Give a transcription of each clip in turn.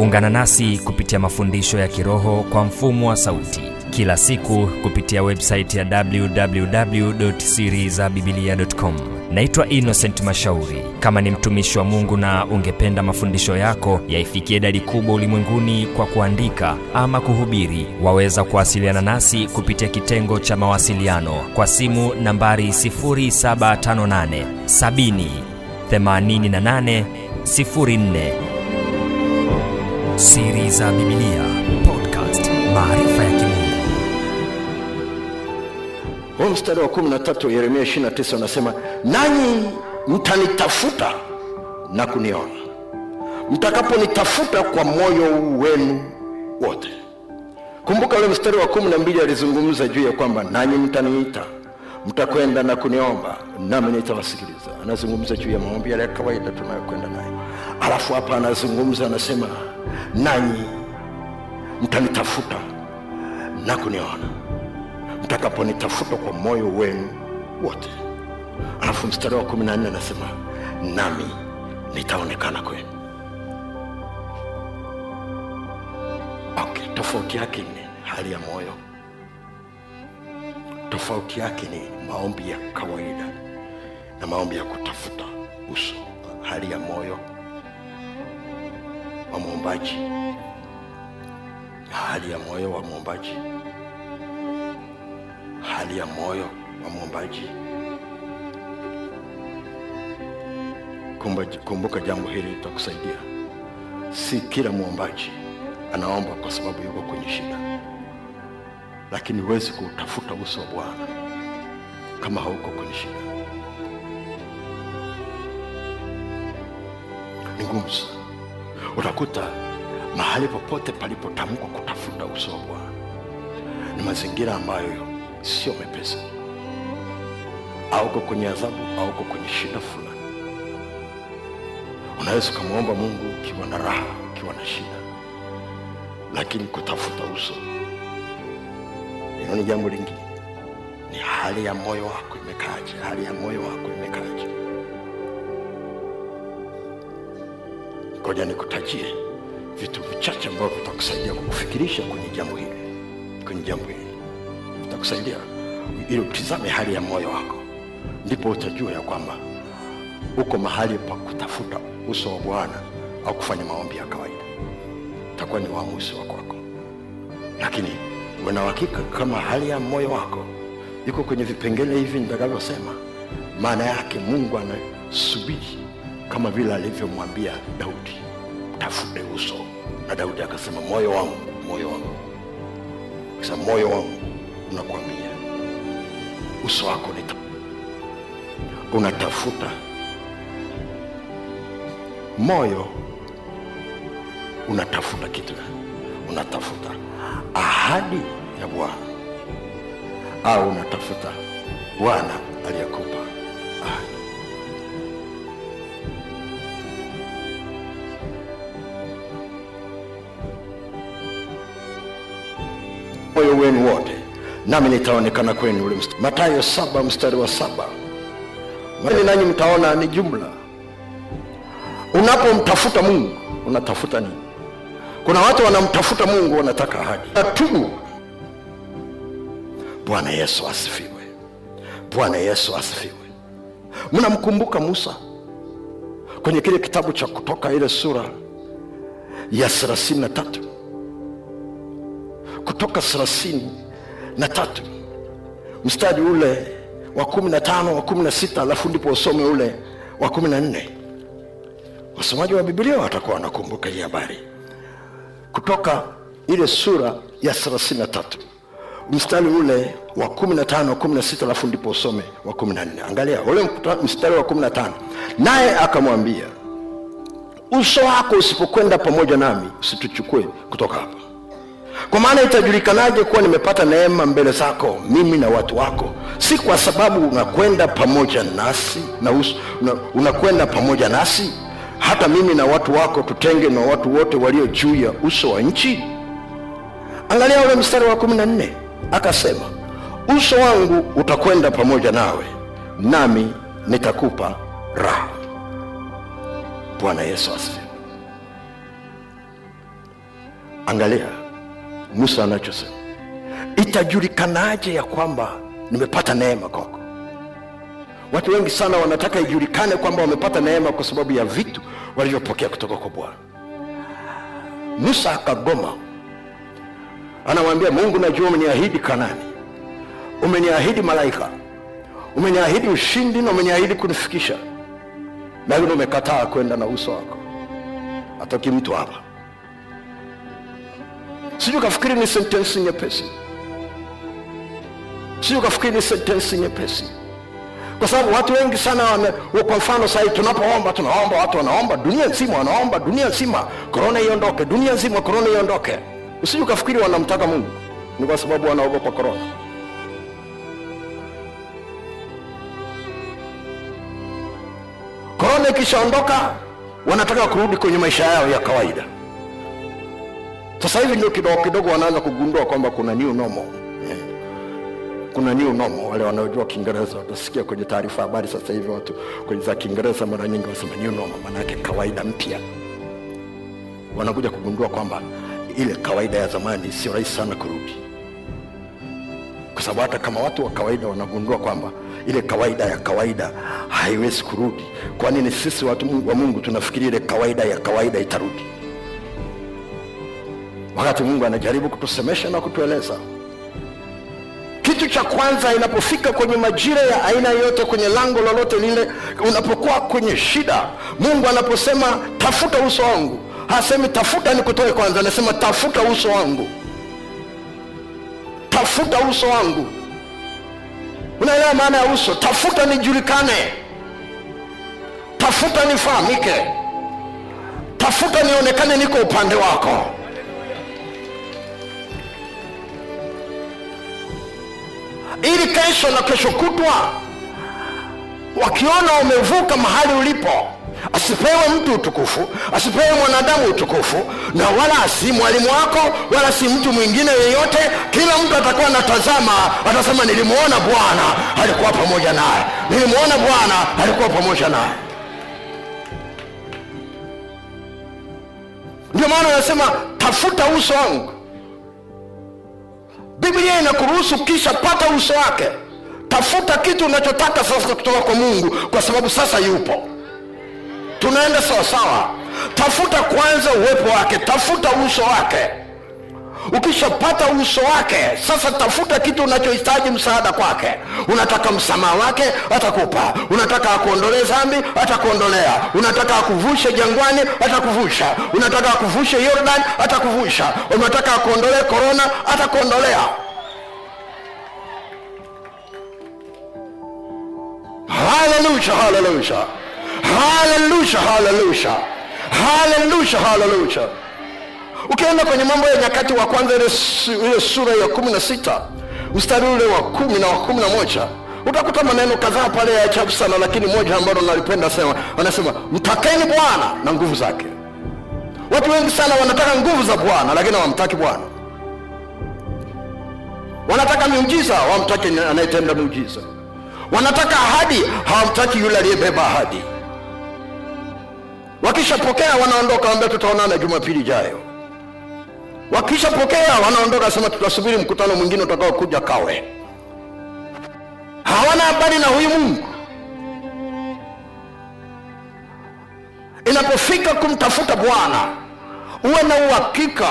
ungana nasi kupitia mafundisho ya kiroho kwa mfumo wa sauti. Kila siku kupitia websaiti ya www.sirizabibilia.com naitwa innocent mashauri. Kama ni mtumishi wa mungu na ungependa mafundisho yako yaifikie idadi kubwa ulimwenguni kwa kuandika ama kuhubiri waweza kuwasiliana nasi kupitia kitengo cha mawasiliano kwa simu nambari 758 70 88 04 siri za Biblia podcast maarifa ya kimungu. Huu mstari wa 13 wa yeremia 29 unasema nanyi mtanitafuta na kuniona. Mtakaponitafuta kwa moyo wenu wote. Kumbuka ule mstari wa 12 alizungumza juu ya kwamba nanyi mtaniita mtakwenda na kuniomba nami nitawasikiliza. Anazungumza juu ya maombi yale ya kawaida tunayokwenda nayo alafu hapa anazungumza anasema nanyi mtanitafuta na kuniona mtakaponitafuta kwa moyo wenu wote. Alafu mstari wa 14 anasema nami nitaonekana kwenu. Okay tofauti yake ni hali ya moyo. Tofauti yake ni maombi ya kawaida na maombi ya kutafuta uso. Hali ya moyo wa mwombaji. Hali ya moyo wa mwombaji. Hali ya moyo wa mwombaji. Kumbuka jambo hili litakusaidia. Si kila mwombaji anaomba kwa sababu yuko kwenye shida. Lakini huwezi kuutafuta uso wa bwana kama hauko kwenye shida. Ni ngumu sana utakuta mahali popote palipotamkwa kutafuta uso wa bwana. Ni mazingira ambayo sio mepesa, auko kwenye adhabu auko kwenye shida fulani. Unaweza ukamwomba mungu ukiwa na raha ukiwa na shida lakini kutafuta uso. Hilo ni jambo lingine. Ni hali ya moyo wako imekaaje? Hali ya moyo wako imekaaje ngoja nikutajie vitu vichache ambavyo vitakusaidia kukufikirisha kwenye jambo hili. Kwenye jambo hili. Vitakusaidia ili utizame hali ya moyo wako. Ndipo utajua ya kwamba uko mahali pa kutafuta uso wa bwana au kufanya maombi ya kawaida. Utakuwa ni uamuzi wa kwako lakini una uhakika kama hali ya moyo wako iko kwenye vipengele hivi nitakavyosema maana yake mungu anasubiri kama vile alivyomwambia daudi tafute uso. Na daudi akasema moyo wangu moyo wangu. Kisa moyo wangu unakwambia uso wako nita unatafuta. Moyo unatafuta kitu unatafuta ahadi ya bwana au unatafuta bwana aliyekupa ahadi moyo wenu wote nami nitaonekana kwenu ule matayo saba mstari wa saba. Mani nanyi mtaona ni jumla. Unapomtafuta mungu unatafuta nini? Kuna watu wanamtafuta mungu wanataka ahadi. Atubu bwana yesu asifiwe. Bwana yesu asifiwe. Mnamkumbuka musa? Kwenye kile kitabu cha kutoka ile sura ya thelathini na tatu kutoka thelathini na tatu. Mstari ule wa kumi na tano wa kumi na sita alafu ndipo usome ule wa kumi na nne. Wasomaji wa bibilia watakuwa wanakumbuka hii habari. Kutoka ile sura ya 33 mstari ule wa 15 wa 16 alafu ndipo usome wa 14 angalia ule mstari wa 15 naye akamwambia uso wako usipokwenda pamoja nami usituchukue kutoka hapa kwa maana itajulikanaje kuwa nimepata neema mbele zako mimi na watu wako? Si kwa sababu unakwenda pamoja nasi na unakwenda pamoja nasi? Hata mimi na watu wako tutenge na watu wote walio juu ya uso wa nchi? Angalia ule mstari wa kumi na nne akasema uso wangu utakwenda pamoja nawe nami nitakupa raha. Bwana yesu asifiwe. Angalia musa anachosema. Itajulikanaje ya kwamba nimepata neema kwako? Watu wengi sana wanataka ijulikane kwamba wamepata neema kwa sababu ya vitu walivyopokea kutoka kwa bwana. Musa akagoma. Anamwambia mungu najua umeniahidi kanani umeniahidi malaika. Umeniahidi ushindi na umeniahidi kunifikisha. Lakini umekataa kwenda na uso wako. Atoki mtu hapa sijui ukafikiri ni sentensi nyepesi. Sijui ukafikiri ni sentensi nyepesi. Kwa sababu watu wengi sana wame, kwa mfano sahii tunapoomba tunaomba watu wanaomba dunia nzima wanaomba dunia nzima korona iondoke dunia nzima korona iondoke. Usiju ukafikiri wanamtaka mungu. Ni kwa sababu wanaogopa korona. Korona ikishaondoka wanataka kurudi kwenye maisha yao ya kawaida sasa hivi ndio kidogo kidogo wanaanza kugundua kwamba kuna new normal yeah kuna new normal. Wale wanaojua Kiingereza watasikia kwenye taarifa habari sasa hivi watu kwenye za Kiingereza mara nyingi wasema new normal, maana kawaida mpya. Wanakuja kugundua kwamba ile kawaida ya zamani sio rahisi sana kurudi, kwa sababu hata kama watu wa kawaida wanagundua kwamba ile kawaida ya kawaida haiwezi kurudi, kwa nini sisi watu wa Mungu tunafikiri ile kawaida ya kawaida itarudi, wakati Mungu anajaribu kutusemesha na kutueleza. Kitu cha kwanza inapofika kwenye majira ya aina yote kwenye lango lolote lile unapokuwa kwenye shida mungu anaposema tafuta uso wangu hasemi tafuta nikutoe kwanza anasema tafuta uso wangu. Tafuta uso wangu. Unaelewa maana ya uso? Tafuta nijulikane. Tafuta nifahamike. Tafuta nionekane niko upande wako ili kesho na kesho kutwa wakiona umevuka mahali ulipo asipewe mtu utukufu asipewe mwanadamu utukufu na wala si mwalimu wako wala si mtu mwingine yeyote. Kila mtu atakuwa anatazama atasema nilimwona bwana alikuwa pamoja naye. Nilimwona bwana alikuwa pamoja naye. Ndio maana anasema tafuta uso wangu biblia inakuruhusu kisha pata uso wake. Tafuta kitu unachotaka sasa kutoka kwa mungu kwa sababu sasa yupo. Tunaenda sawasawa tafuta kwanza uwepo wake tafuta uso wake ukishapata uso wake sasa tafuta kitu unachohitaji msaada kwake. Unataka msamaha wake atakupa. Unataka akuondolee dhambi atakuondolea. Unataka akuvushe jangwani atakuvusha. Unataka akuvushe yordan atakuvusha. Unataka akuondolee korona atakuondolea. Haleluya haleluya haleluya haleluya haleluya haleluya ukienda kwenye mambo ya nyakati wa kwanza ile, sura ya kumi na sita mstari ule wa kumi na wa kumi na moja utakuta maneno kadhaa pale ya ajabu sana lakini moja ambalo nalipenda sema wanasema mtakeni bwana na nguvu zake. Watu wengi sana wanataka nguvu za bwana lakini hawamtaki bwana. Wanataka miujiza hawamtaki anayetenda miujiza. Wanataka ahadi hawamtaki yule aliyebeba ahadi. Wakishapokea wanaondoka wambia tutaonana jumapili ijayo wakishapokea wanaondoka sema tutasubiri mkutano mwingine utakaokuja kawe. Hawana habari na huyu mungu. Inapofika kumtafuta bwana uwe na uhakika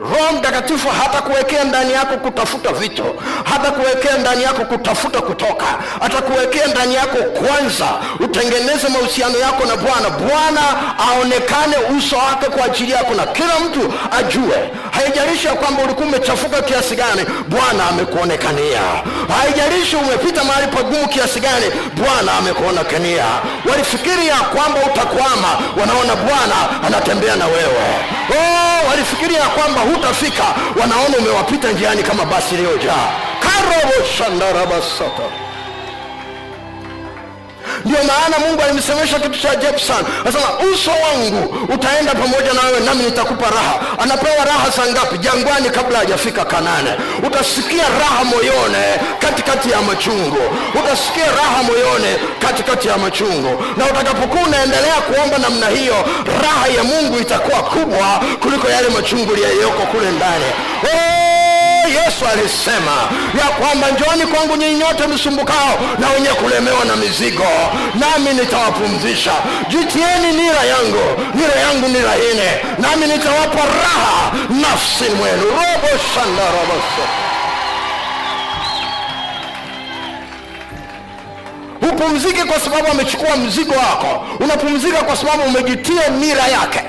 roho mtakatifu hata kuwekea ndani yako kutafuta vitu hata kuwekea ndani yako kutafuta kutoka atakuwekea ndani yako kwanza utengeneze mahusiano yako na bwana. Bwana aonekane uso wake kwa ajili yako na kila mtu ajue. Haijalishi ya kwamba ulikuwa umechafuka kiasi gani bwana amekuonekania. Haijalishi umepita mahali pagumu kiasi gani bwana amekuonekania. Walifikiri ya kwamba utakwama wanaona bwana anatembea na wewe oh, walifikiria kwamba hutafika. Wanaona umewapita njiani kama basi iliyojaa karobo shandarabasata ndio maana mungu alimsemesha kitu cha ajabu sana. Anasema uso wangu utaenda pamoja na wewe nami nitakupa raha. Anapewa raha za ngapi? Jangwani kabla hajafika kanane utasikia raha moyone katikati ya machungu. Utasikia raha moyone katikati ya machungu. Na utakapokuwa unaendelea kuomba namna hiyo raha ya mungu itakuwa kubwa kuliko yale machungu yaliyoko kule ndani. Oh, yesu alisema ya kwamba njoni kwangu nyinyi nyote msumbukao na wenye kulemewa na mizigo nami nitawapumzisha. Jitieni nira yangu nira yangu ni laini nami nitawapa raha nafsi mwenu. Robo shandarabaso hupumziki kwa sababu amechukua mzigo wako. Unapumzika kwa sababu umejitia nira yake.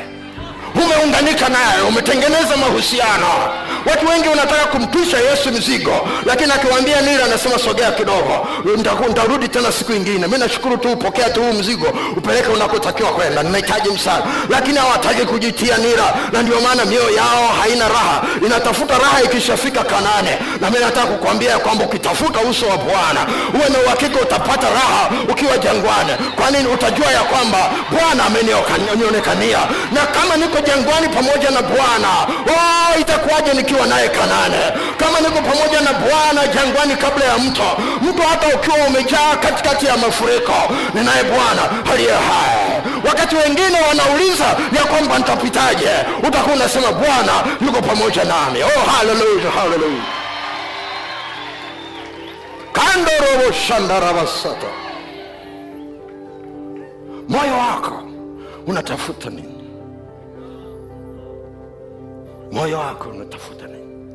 Umeunganika naye umetengeneza mahusiano watu wengi wanataka kumpisha yesu mzigo lakini akiwaambia nira anasema sogea kidogo ntarudi tena siku ingine. Mi nashukuru tu upokea tu huu mzigo upeleke unakotakiwa kwenda ninahitaji msana lakini hawataki kujitia nira na ndio maana mioyo yao haina raha. Inatafuta raha ikishafika kanane na mi nataka kukwambia kwamba ukitafuta uso wa bwana uwe na uhakika utapata raha ukiwa jangwani. Kwani utajua ya kwamba bwana amenionekania na kama niko jangwani pamoja na bwana oh, itakuwaje nikiwa naye kanane kama niko pamoja na bwana jangwani kabla ya mto mto hata ukiwa umejaa katikati ya mafuriko ninaye bwana aliye hai. Wakati wengine wanauliza ya kwamba nitapitaje utakuwa unasema bwana yuko pamoja nami. Oh, haleluya haleluya kandorobo shandarabasata moyo wako unatafuta nini moyo wako unatafuta nini?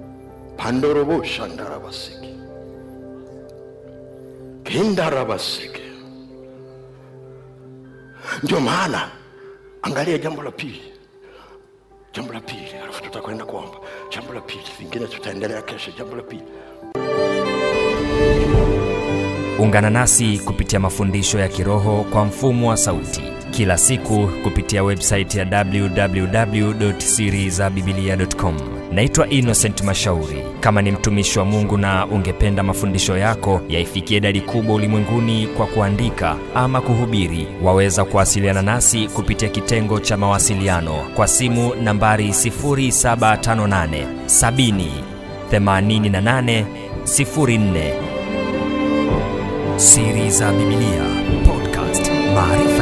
Pandorobo shandarabasiki kindarabasiki ndio maana angalia jambo la pili. Jambo la pili alafu tutakwenda kuomba. Jambo la pili vingine tutaendelea kesho. Jambo la pili. Ungana nasi kupitia mafundisho ya kiroho kwa mfumo wa sauti kila siku kupitia websaiti ya www.sirizabibilia.com naitwa innocent mashauri. Kama ni mtumishi wa mungu na ungependa mafundisho yako yaifikie idadi kubwa ulimwenguni kwa kuandika ama kuhubiri waweza kuwasiliana nasi kupitia kitengo cha mawasiliano kwa simu nambari 758 70 88 04 siri za Biblia podcast. Maarifa